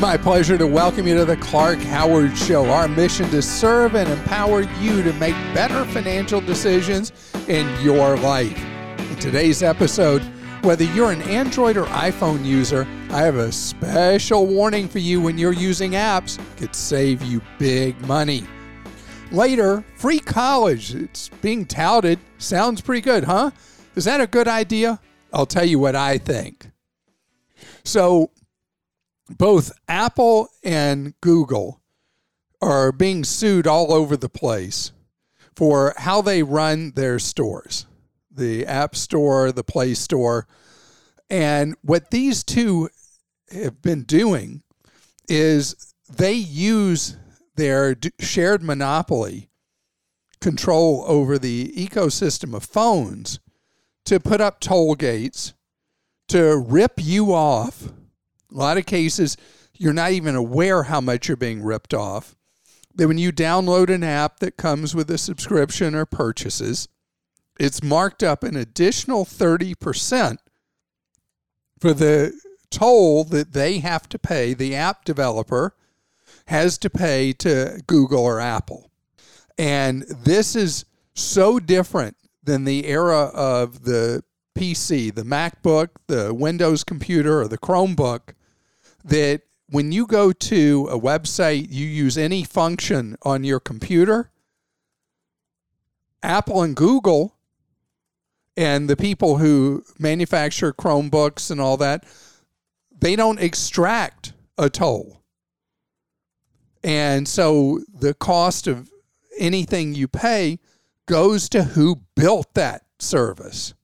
My pleasure to welcome you to the Clark Howard Show. Our mission to serve and empower you to make better financial decisions in your life. In today's episode, whether you're an Android or iPhone user, I have a special warning for you when you're using apps could save you big money. Later, free college. It's being touted. Sounds pretty good, huh? Is that a good idea? I'll tell you what I think. So, both Apple and Google are being sued all over the place for how they run their stores the App Store, the Play Store. And what these two have been doing is they use their shared monopoly control over the ecosystem of phones to put up toll gates, to rip you off a lot of cases, you're not even aware how much you're being ripped off. Then, when you download an app that comes with a subscription or purchases, it's marked up an additional 30% for the toll that they have to pay, the app developer has to pay to Google or Apple. And this is so different than the era of the PC, the MacBook, the Windows computer, or the Chromebook, that when you go to a website, you use any function on your computer, Apple and Google and the people who manufacture Chromebooks and all that, they don't extract a toll. And so the cost of anything you pay goes to who built that service.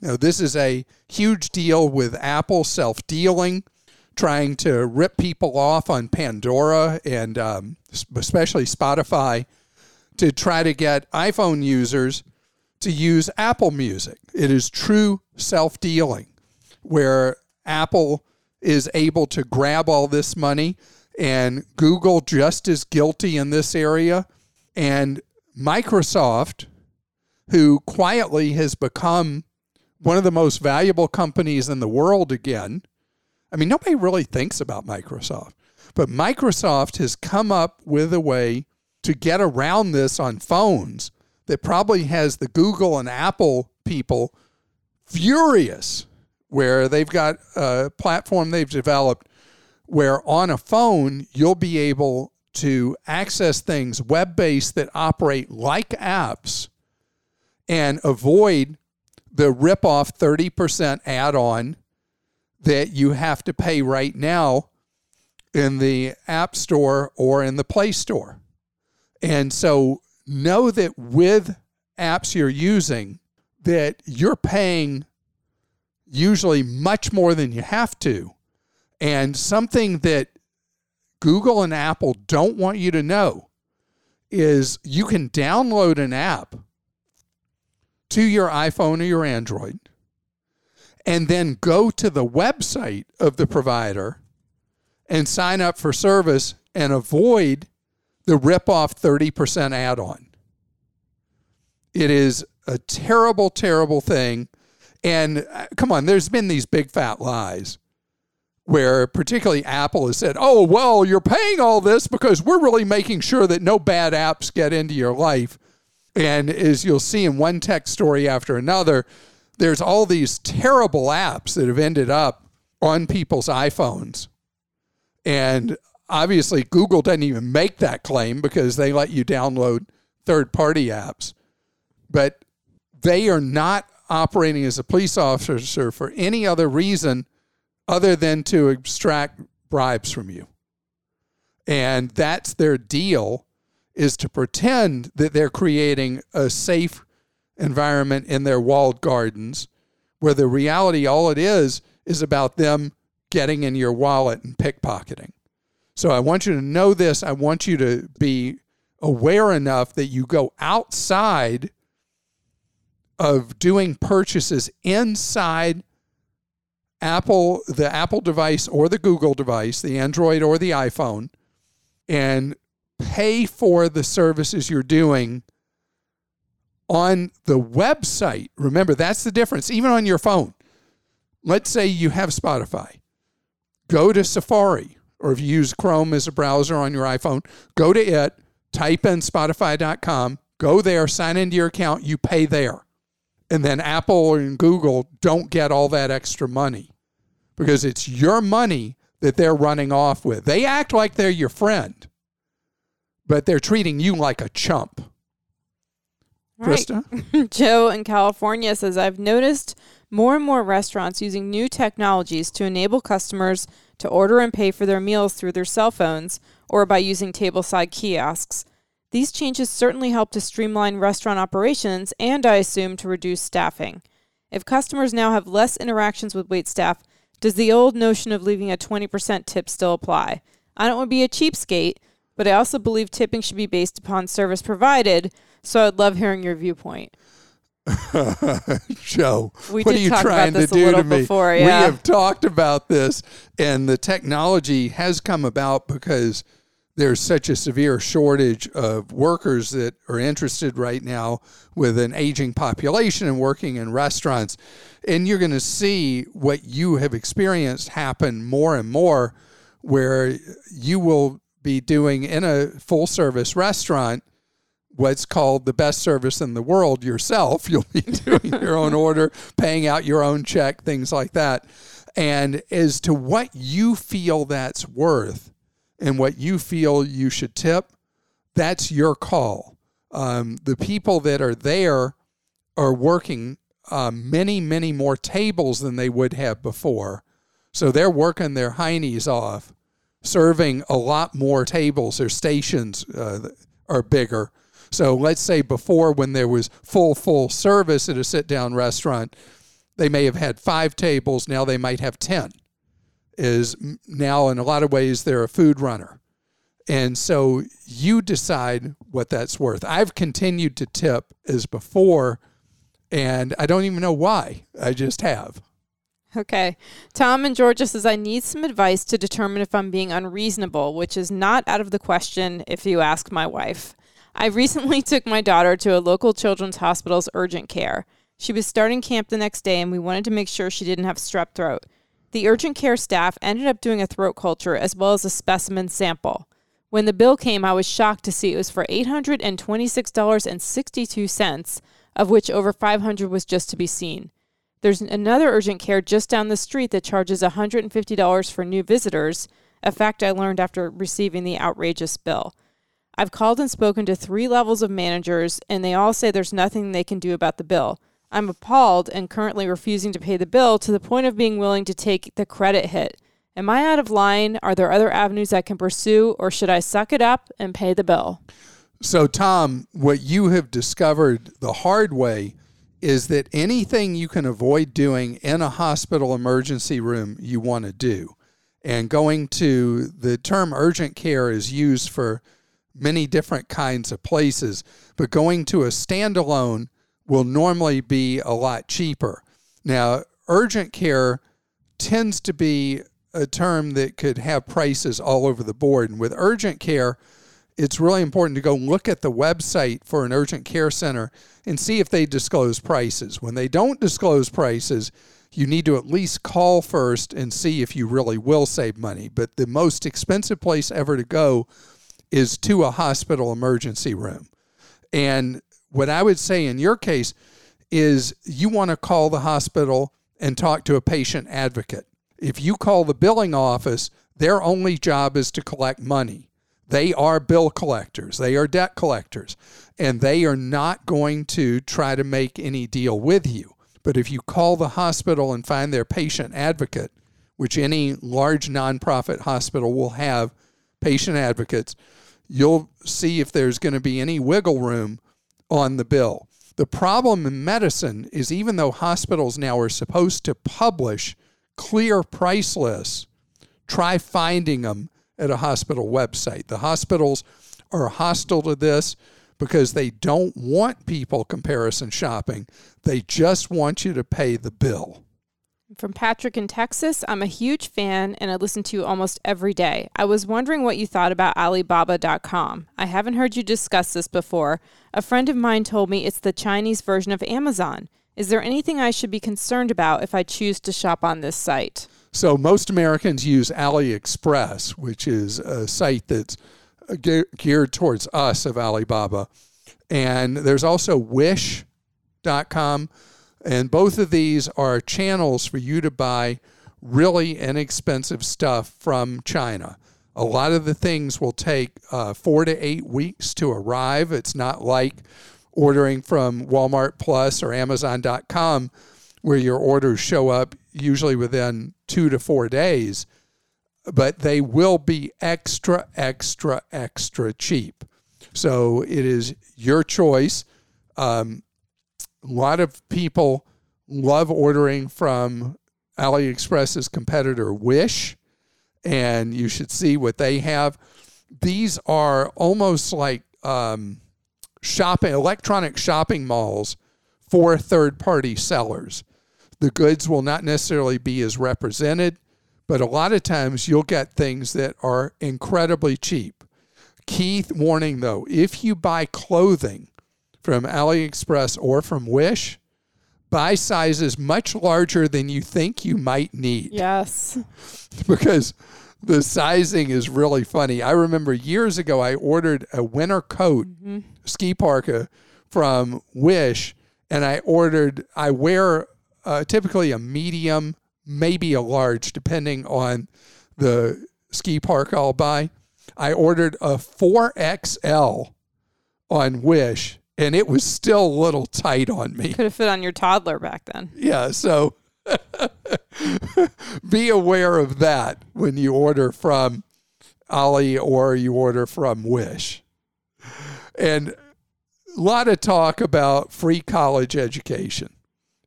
Now, this is a huge deal with Apple self dealing trying to rip people off on Pandora and um, especially Spotify to try to get iPhone users to use Apple Music. It is true self dealing where Apple is able to grab all this money and Google just as guilty in this area. And Microsoft, who quietly has become one of the most valuable companies in the world again, I mean, nobody really thinks about Microsoft, but Microsoft has come up with a way to get around this on phones that probably has the Google and Apple people furious, where they've got a platform they've developed where on a phone you'll be able to access things web based that operate like apps and avoid the rip off 30% add on that you have to pay right now in the App Store or in the Play Store. And so know that with apps you're using that you're paying usually much more than you have to. And something that Google and Apple don't want you to know is you can download an app to your iPhone or your Android and then go to the website of the provider and sign up for service and avoid the rip-off 30% add-on. It is a terrible, terrible thing. And uh, come on, there's been these big fat lies where particularly Apple has said, oh, well, you're paying all this because we're really making sure that no bad apps get into your life. And as you'll see in one tech story after another, there's all these terrible apps that have ended up on people's iPhones. And obviously, Google doesn't even make that claim because they let you download third party apps. But they are not operating as a police officer for any other reason other than to extract bribes from you. And that's their deal is to pretend that they're creating a safe environment in their walled gardens where the reality, all it is, is about them getting in your wallet and pickpocketing. So I want you to know this. I want you to be aware enough that you go outside of doing purchases inside Apple, the Apple device or the Google device, the Android or the iPhone, and pay for the services you're doing on the website. Remember, that's the difference, even on your phone. Let's say you have Spotify. Go to Safari, or if you use Chrome as a browser on your iPhone, go to it, type in Spotify.com, go there, sign into your account, you pay there. And then Apple and Google don't get all that extra money because it's your money that they're running off with. They act like they're your friend, but they're treating you like a chump. Right. Joe in California says, I've noticed more and more restaurants using new technologies to enable customers to order and pay for their meals through their cell phones or by using tableside kiosks. These changes certainly help to streamline restaurant operations and, I assume, to reduce staffing. If customers now have less interactions with wait staff, does the old notion of leaving a 20% tip still apply? I don't want to be a cheapskate, but I also believe tipping should be based upon service provided, so I'd love hearing your viewpoint. Joe, We what are you trying to do to me? before, We have talked about this, and the technology has come about because there's such a severe shortage of workers that are interested right now with an aging population and working in restaurants. And you're going to see what you have experienced happen more and more, where you will be doing in a full service restaurant what's called the best service in the world yourself. You'll be doing your own order, paying out your own check, things like that. And as to what you feel that's worth and what you feel you should tip, that's your call. Um, the people that are there are working uh, many, many more tables than they would have before. So they're working their heinies off, serving a lot more tables. Their stations uh, are bigger. So let's say before, when there was full, full service at a sit down restaurant, they may have had five tables. Now they might have 10. Is now, in a lot of ways, they're a food runner. And so you decide what that's worth. I've continued to tip as before, and I don't even know why. I just have. Okay. Tom in Georgia says, I need some advice to determine if I'm being unreasonable, which is not out of the question if you ask my wife. I recently took my daughter to a local children's hospital's urgent care. She was starting camp the next day, and we wanted to make sure she didn't have strep throat. The urgent care staff ended up doing a throat culture as well as a specimen sample. When the bill came, I was shocked to see it was for $826.62, of which over 500 was just to be seen. There's another urgent care just down the street that charges $150 for new visitors, a fact I learned after receiving the outrageous bill. I've called and spoken to three levels of managers, and they all say there's nothing they can do about the bill. I'm appalled and currently refusing to pay the bill to the point of being willing to take the credit hit. Am I out of line? Are there other avenues I can pursue, or should I suck it up and pay the bill? So, Tom, what you have discovered the hard way is that anything you can avoid doing in a hospital emergency room, you want to do. And going to the term urgent care is used for many different kinds of places, but going to a standalone will normally be a lot cheaper. Now, urgent care tends to be a term that could have prices all over the board. And with urgent care, it's really important to go look at the website for an urgent care center and see if they disclose prices. When they don't disclose prices, you need to at least call first and see if you really will save money. But the most expensive place ever to go is to a hospital emergency room. And what I would say in your case is you want to call the hospital and talk to a patient advocate. If you call the billing office, their only job is to collect money. They are bill collectors, they are debt collectors, and they are not going to try to make any deal with you. But if you call the hospital and find their patient advocate, which any large nonprofit hospital will have patient advocates, you'll see if there's going to be any wiggle room on the bill. The problem in medicine is even though hospitals now are supposed to publish clear price lists, try finding them at a hospital website. The hospitals are hostile to this because they don't want people comparison shopping. They just want you to pay the bill. From Patrick in Texas, I'm a huge fan and I listen to you almost every day. I was wondering what you thought about Alibaba.com. I haven't heard you discuss this before. A friend of mine told me it's the Chinese version of Amazon. Is there anything I should be concerned about if I choose to shop on this site? So, most Americans use AliExpress, which is a site that's geared towards us of Alibaba. And there's also Wish.com and both of these are channels for you to buy really inexpensive stuff from China. A lot of the things will take uh, four to eight weeks to arrive. It's not like ordering from Walmart Plus or Amazon.com, where your orders show up usually within two to four days, but they will be extra, extra, extra cheap. So it is your choice. Um, a lot of people love ordering from AliExpress's competitor Wish, and you should see what they have. These are almost like um, shopping electronic shopping malls for third party sellers. The goods will not necessarily be as represented, but a lot of times you'll get things that are incredibly cheap. Key warning though, if you buy clothing from AliExpress or from Wish, buy sizes much larger than you think you might need. Yes. because the sizing is really funny. I remember years ago I ordered a winter coat, mm-hmm. ski parka from Wish, and I ordered, I wear uh, typically a medium, maybe a large, depending on the ski parka I'll buy. I ordered a 4XL on Wish and it was still a little tight on me. Could have fit on your toddler back then. Yeah, so be aware of that when you order from Ali or you order from Wish. And a lot of talk about free college education.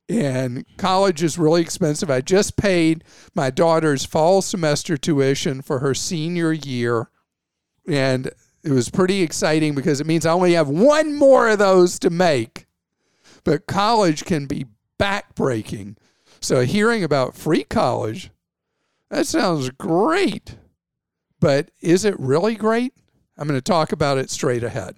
And college is really expensive. I just paid my daughter's fall semester tuition for her senior year. And it was pretty exciting because it means I only have one more of those to make. But college can be backbreaking. So hearing about free college, that sounds great. But is it really great? I'm going to talk about it straight ahead.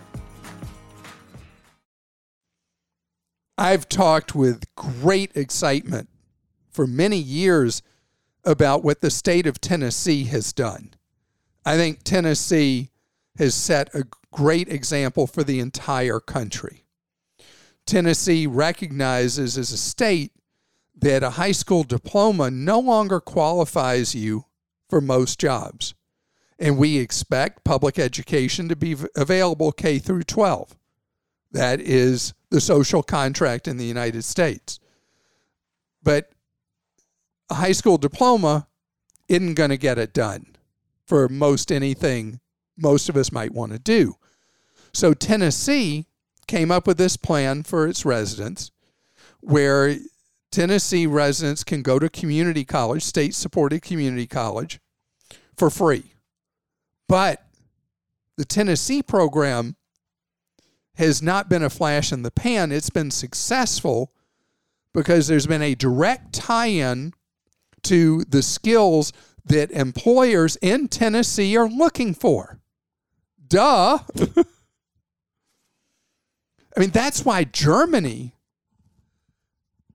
I've talked with great excitement for many years about what the state of Tennessee has done. I think Tennessee has set a great example for the entire country. Tennessee recognizes as a state that a high school diploma no longer qualifies you for most jobs. And we expect public education to be available K through 12. That is the social contract in the United States. But a high school diploma isn't going to get it done for most anything most of us might want to do. So Tennessee came up with this plan for its residents where Tennessee residents can go to community college, state supported community college, for free. But the Tennessee program has not been a flash in the pan. It's been successful because there's been a direct tie in to the skills that employers in Tennessee are looking for. Duh. I mean, that's why Germany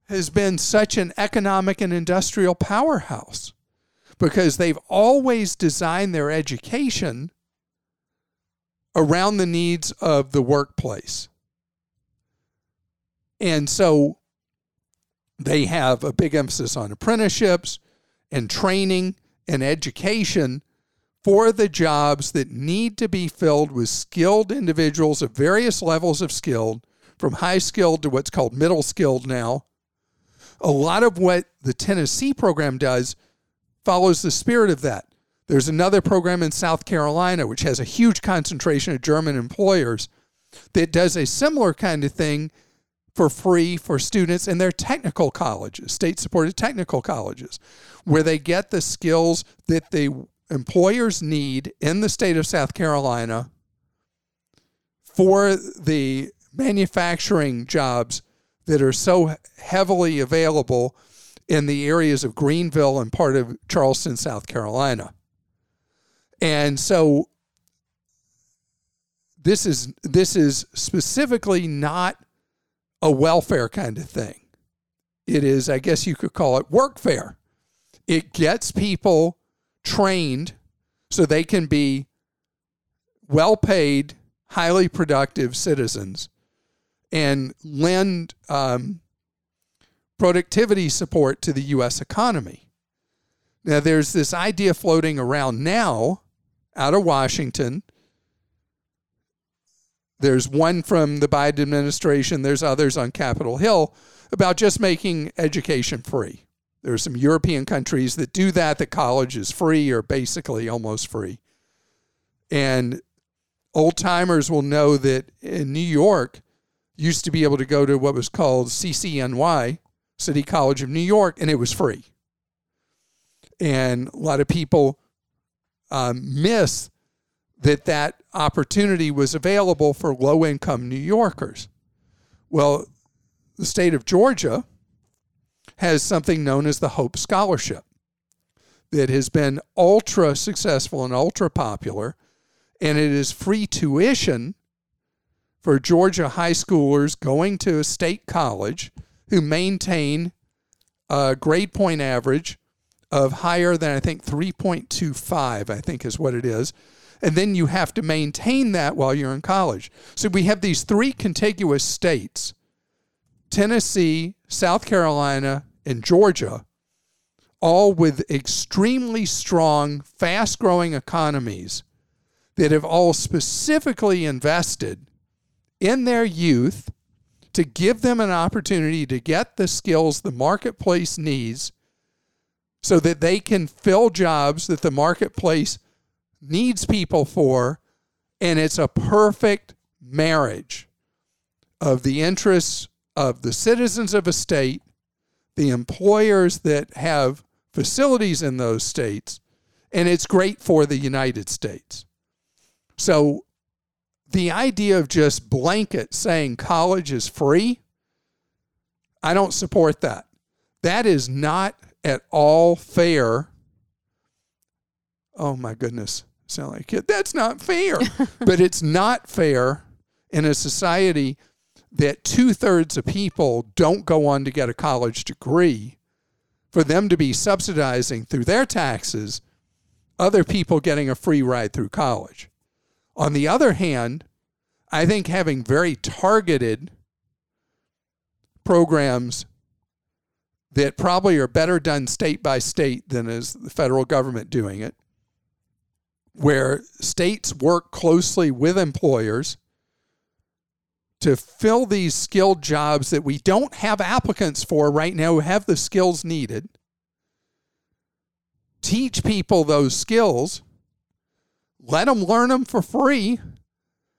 has been such an economic and industrial powerhouse because they've always designed their education around the needs of the workplace. And so They have a big emphasis on apprenticeships and training and education for the jobs that need to be filled with skilled individuals of various levels of skilled, from high skilled to what's called middle skilled now. A lot of what the Tennessee program does follows the spirit of that. There's another program in South Carolina, which has a huge concentration of German employers, that does a similar kind of thing for free for students in their technical colleges, state supported technical colleges, where they get the skills that the employers need in the state of South Carolina for the manufacturing jobs that are so heavily available in the areas of Greenville and part of Charleston, South Carolina. And so this is this is specifically not a welfare kind of thing. It is, I guess you could call it workfare. It gets people trained so they can be well paid, highly productive citizens and lend um, productivity support to the U.S. economy. Now, there's this idea floating around now out of Washington. There's one from the Biden administration, there's others on Capitol Hill about just making education free. There are some European countries that do that, that college is free or basically almost free. And old timers will know that in New York, used to be able to go to what was called CCNY, City College of New York, and it was free. And a lot of people um, miss that that opportunity was available for low income New Yorkers. Well, the state of Georgia has something known as the Hope Scholarship that has been ultra successful and ultra popular, and it is free tuition for Georgia high schoolers going to a state college who maintain a grade point average of higher than I think 3.25, I think is what it is. And then you have to maintain that while you're in college. So we have these three contiguous states Tennessee, South Carolina, and Georgia, all with extremely strong, fast growing economies that have all specifically invested in their youth to give them an opportunity to get the skills the marketplace needs so that they can fill jobs that the marketplace needs people for. And it's a perfect marriage of the interests of the citizens of a state, the employers that have facilities in those states, and it's great for the United States. So the idea of just blanket saying college is free, I don't support that. That is not at all fair. Oh my goodness, sound like a kid. That's not fair. but it's not fair in a society that two thirds of people don't go on to get a college degree for them to be subsidizing through their taxes other people getting a free ride through college. On the other hand, I think having very targeted programs that probably are better done state by state than is the federal government doing it, where states work closely with employers to fill these skilled jobs that we don't have applicants for right now who have the skills needed, teach people those skills let them learn them for free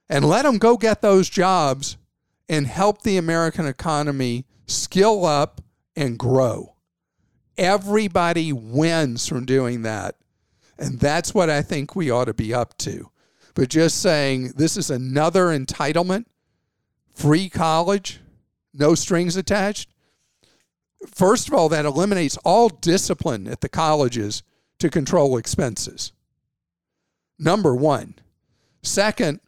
and let them go get those jobs and help the American economy skill up and grow. Everybody wins from doing that. And that's what I think we ought to be up to. But just saying this is another entitlement, free college, no strings attached. First of all, that eliminates all discipline at the colleges to control expenses number one. Second,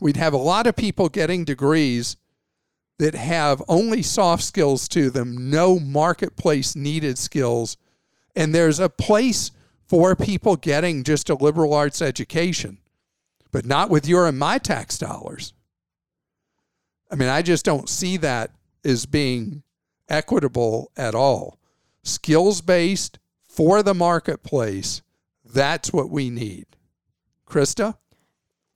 we'd have a lot of people getting degrees that have only soft skills to them, no marketplace needed skills. And there's a place for people getting just a liberal arts education, but not with your and my tax dollars. I mean, I just don't see that as being equitable at all. Skills based for the marketplace. That's what we need. Christa?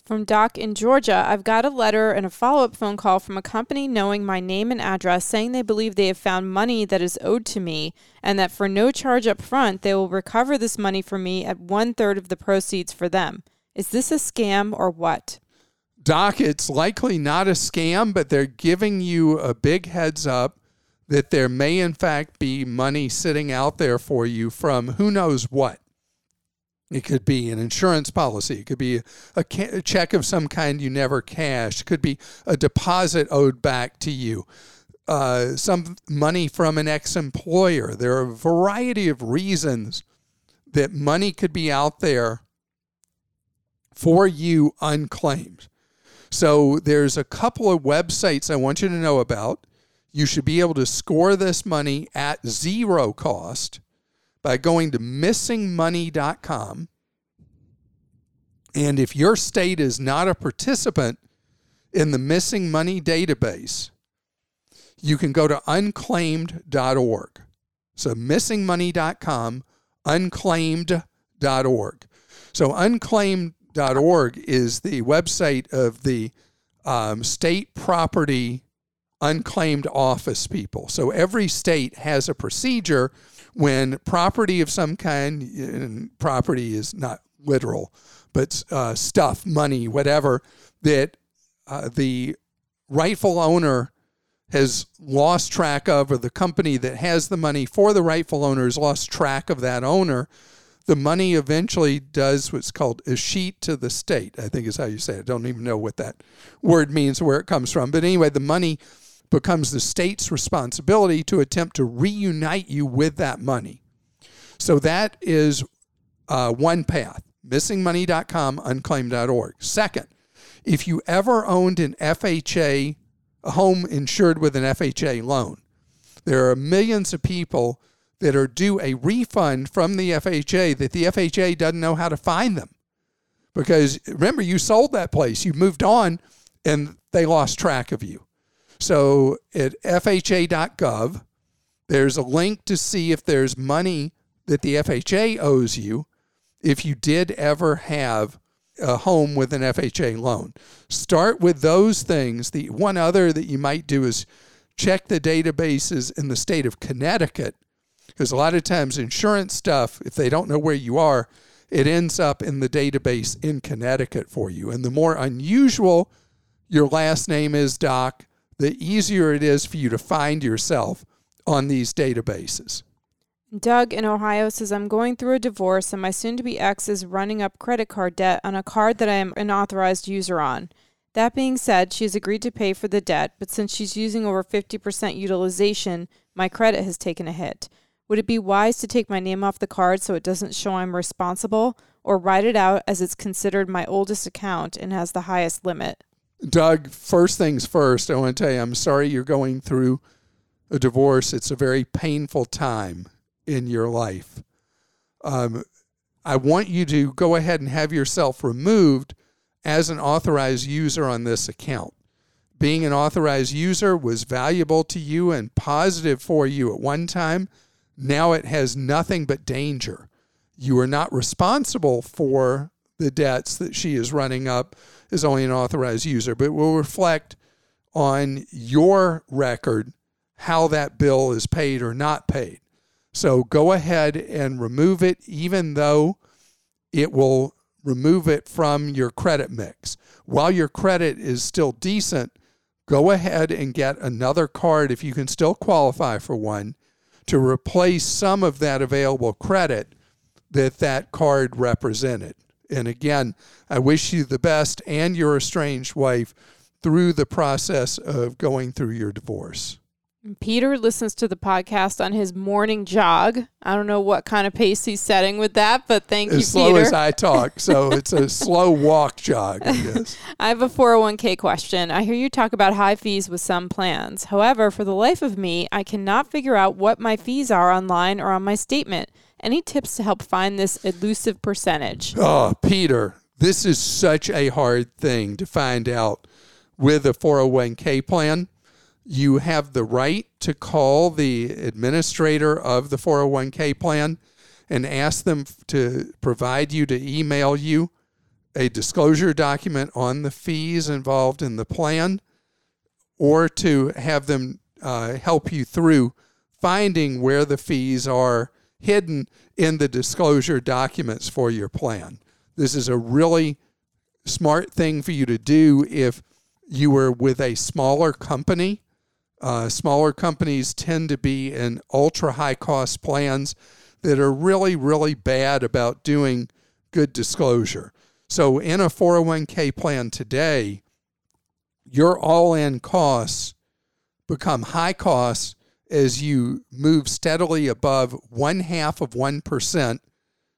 From Doc in Georgia, I've got a letter and a follow up phone call from a company knowing my name and address saying they believe they have found money that is owed to me and that for no charge up front, they will recover this money for me at one third of the proceeds for them. Is this a scam or what? Doc, it's likely not a scam, but they're giving you a big heads up that there may, in fact, be money sitting out there for you from who knows what. It could be an insurance policy. It could be a, a, check of some kind you never cashed. It could be a deposit owed back to you. Uh, some money from an ex employer. There are a variety of reasons that money could be out there for you unclaimed. So there's a couple of websites I want you to know about. You should be able to score this money at zero cost by going to missingmoney.com. And if your state is not a participant in the missing money database, you can go to unclaimed.org. So missingmoney.com, unclaimed.org. So unclaimed.org is the website of the um, state property unclaimed office people. So every state has a procedure when property of some kind, and property is not literal, but uh, stuff, money, whatever, that uh, the rightful owner has lost track of, or the company that has the money for the rightful owner has lost track of that owner, the money eventually does what's called escheat to the state, I think is how you say it. I don't even know what that word means where it comes from. But anyway, the money becomes the state's responsibility to attempt to reunite you with that money. So that is uh, one path missingmoney.com, unclaimed.org. Second, if you ever owned an FHA, a home insured with an FHA loan, there are millions of people that are due a refund from the FHA that the FHA doesn't know how to find them. Because remember, you sold that place, you moved on, and they lost track of you. So at FHA.gov, there's a link to see if there's money that the FHA owes you if you did ever have a home with an FHA loan. Start with those things. The one other that you might do is check the databases in the state of Connecticut because a lot of times insurance stuff if they don't know where you are, it ends up in the database in Connecticut for you. And the more unusual your last name is, doc, the easier it is for you to find yourself on these databases. Doug in Ohio says, I'm going through a divorce and my soon to be ex is running up credit card debt on a card that I am an authorized user on. That being said, she has agreed to pay for the debt, but since she's using over 50% utilization, my credit has taken a hit. Would it be wise to take my name off the card so it doesn't show I'm responsible, or write it out as it's considered my oldest account and has the highest limit? Doug, first things first, I want to tell you, I'm sorry you're going through a divorce. It's a very painful time in your life. Um, I want you to go ahead and have yourself removed as an authorized user on this account. Being an authorized user was valuable to you and positive for you at one time. Now it has nothing but danger. You are not responsible for the debts that she is running up is only an authorized user, but will reflect on your record how that bill is paid or not paid. So go ahead and remove it, even though it will remove it from your credit mix. While your credit is still decent, go ahead and get another card if you can still qualify for one to replace some of that available credit that that card represented. And again, I wish you the best and your estranged wife through the process of going through your divorce. Peter listens to the podcast on his morning jog. I don't know what kind of pace he's setting with that, but thank as you, slow Peter. as I talk, so it's a slow walk jog. I guess. I have a 401k question. I hear you talk about high fees with some plans. However, for the life of me, I cannot figure out what my fees are online or on my statement. Any tips to help find this elusive percentage? Oh, Peter, this is such a hard thing to find out with a 401k plan. You have the right to call the administrator of the 401k plan and ask them to provide you to email you a disclosure document on the fees involved in the plan or to have them uh, help you through finding where the fees are hidden in the disclosure documents for your plan. This is a really smart thing for you to do if you were with a smaller company. Uh, smaller companies tend to be in ultra high cost plans that are really, really bad about doing good disclosure. So, in a 401k plan today, your all in costs become high costs as you move steadily above one half of 1%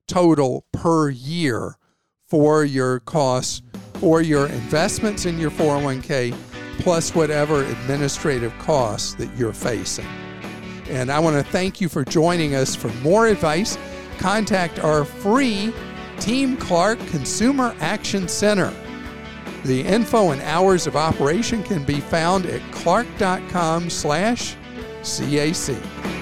total per year for your costs for your investments in your 401k plus whatever administrative costs that you're facing. And I want to thank you for joining us. For more advice, contact our free Team Clark Consumer Action Center. The info and hours of operation can be found at clark.com slash CAC.